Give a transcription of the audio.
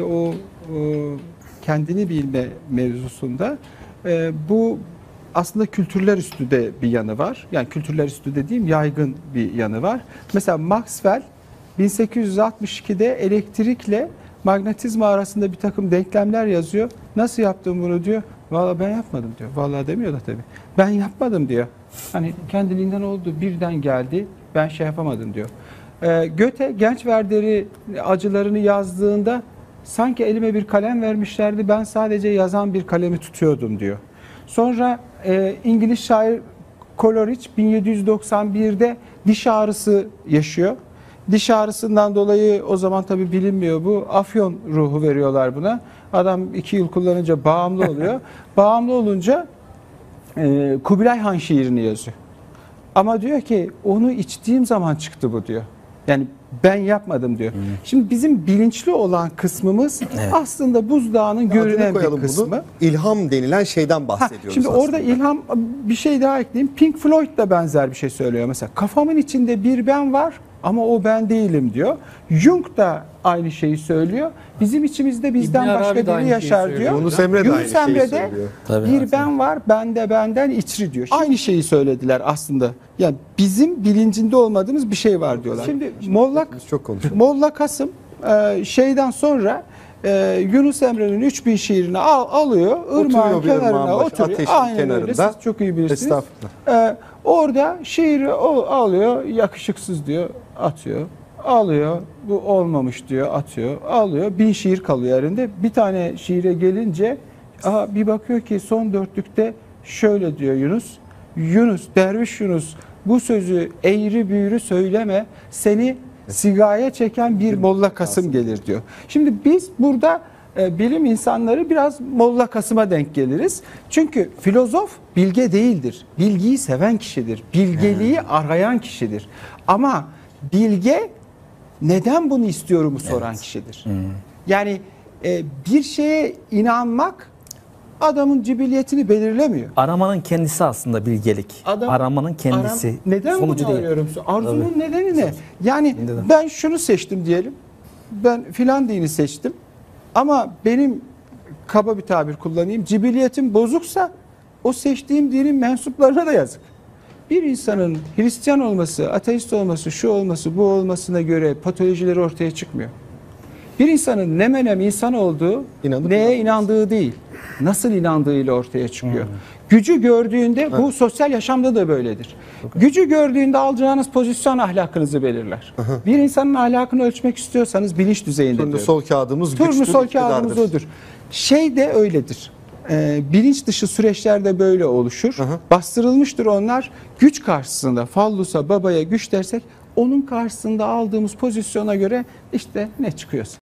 o, o kendini bilme mevzusunda e, bu aslında kültürler üstü de bir yanı var. Yani kültürler üstü dediğim yaygın bir yanı var. Mesela Maxwell 1862'de elektrikle magnetizma arasında bir takım denklemler yazıyor. Nasıl yaptım bunu diyor. Valla ben yapmadım diyor. Valla demiyor da tabii. Ben yapmadım diyor. Hani kendiliğinden oldu birden geldi. Ben şey yapamadım diyor. Göte genç Werder'i acılarını yazdığında sanki elime bir kalem vermişlerdi. Ben sadece yazan bir kalemi tutuyordum diyor. Sonra e, İngiliz şair Coleridge 1791'de diş ağrısı yaşıyor. Diş ağrısından dolayı o zaman tabi bilinmiyor bu. Afyon ruhu veriyorlar buna. Adam iki yıl kullanınca bağımlı oluyor. bağımlı olunca e, Kubilay Han şiirini yazıyor. Ama diyor ki onu içtiğim zaman çıktı bu diyor. Yani ben yapmadım diyor. Şimdi bizim bilinçli olan kısmımız aslında buzdağının Adını görünen bir kısmı. bunu. İlham denilen şeyden Ha, bahsediyoruz şimdi aslında. orada ilham bir şey daha ekleyeyim. Pink Floyd da benzer bir şey söylüyor. Mesela kafamın içinde bir ben var ama o ben değilim diyor. Jung da aynı şeyi söylüyor. Bizim içimizde bizden İbn başka biri aynı şeyi yaşar diyor. Yunus Emre de aynı Yunus şeyi Emre de söylüyor. Tabii. bir ben var, bende benden içri diyor. Aynı şeyi söylediler aslında. Yani bizim bilincinde olmadığımız bir şey var diyorlar. Şimdi Molla çok konuşalım. Molla Kasım e, şeyden sonra e, Yunus Emre'nin 3000 şiirini al, alıyor, bir ırmağın kenarına başı, oturuyor. ateşin Aynen öyle. kenarında. Siz çok iyi bilirsiniz. Estağfurullah. E, orada şiiri o alıyor, yakışıksız diyor, atıyor. Alıyor, bu olmamış diyor, atıyor. Alıyor, bin şiir kalıyor elinde. Bir tane şiire gelince aha, bir bakıyor ki son dörtlükte şöyle diyor Yunus. Yunus, derviş Yunus bu sözü eğri büğrü söyleme seni sigaya çeken bir Molla Kasım gelir diyor. Şimdi biz burada e, bilim insanları biraz Molla Kasım'a denk geliriz. Çünkü filozof bilge değildir. Bilgiyi seven kişidir. Bilgeliği arayan kişidir. Ama bilge neden bunu istiyorumu soran kişidir. Yani e, bir şeye inanmak adamın cibiliyetini belirlemiyor. Aramanın kendisi aslında bilgelik. Adam- Aramanın kendisi. Aram- neden sonucu bunu değil. arıyorum? Arzunun Tabii. nedeni ne? Yani Neden? ben şunu seçtim diyelim. Ben filan dini seçtim. Ama benim kaba bir tabir kullanayım. Cibiliyetim bozuksa o seçtiğim dinin mensuplarına da yazık. Bir insanın Hristiyan olması, ateist olması, şu olması, bu olmasına göre patolojileri ortaya çıkmıyor. Bir insanın ne menem insan olduğu İnanıp neye inandığı değil, nasıl inandığıyla ortaya çıkıyor. Gücü gördüğünde bu sosyal yaşamda da böyledir. Gücü gördüğünde alacağınız pozisyon ahlakınızı belirler. Bir insanın ahlakını ölçmek istiyorsanız bilinç düzeyinde. Turnusol kağıdımız Turnusol güçtür, kağıdımız iktidardır. odur. Şey de öyledir. Ee, bilinç dışı süreçlerde böyle oluşur. Hı hı. Bastırılmıştır onlar. Güç karşısında fallusa babaya güç dersek onun karşısında aldığımız pozisyona göre işte ne çıkıyorsa.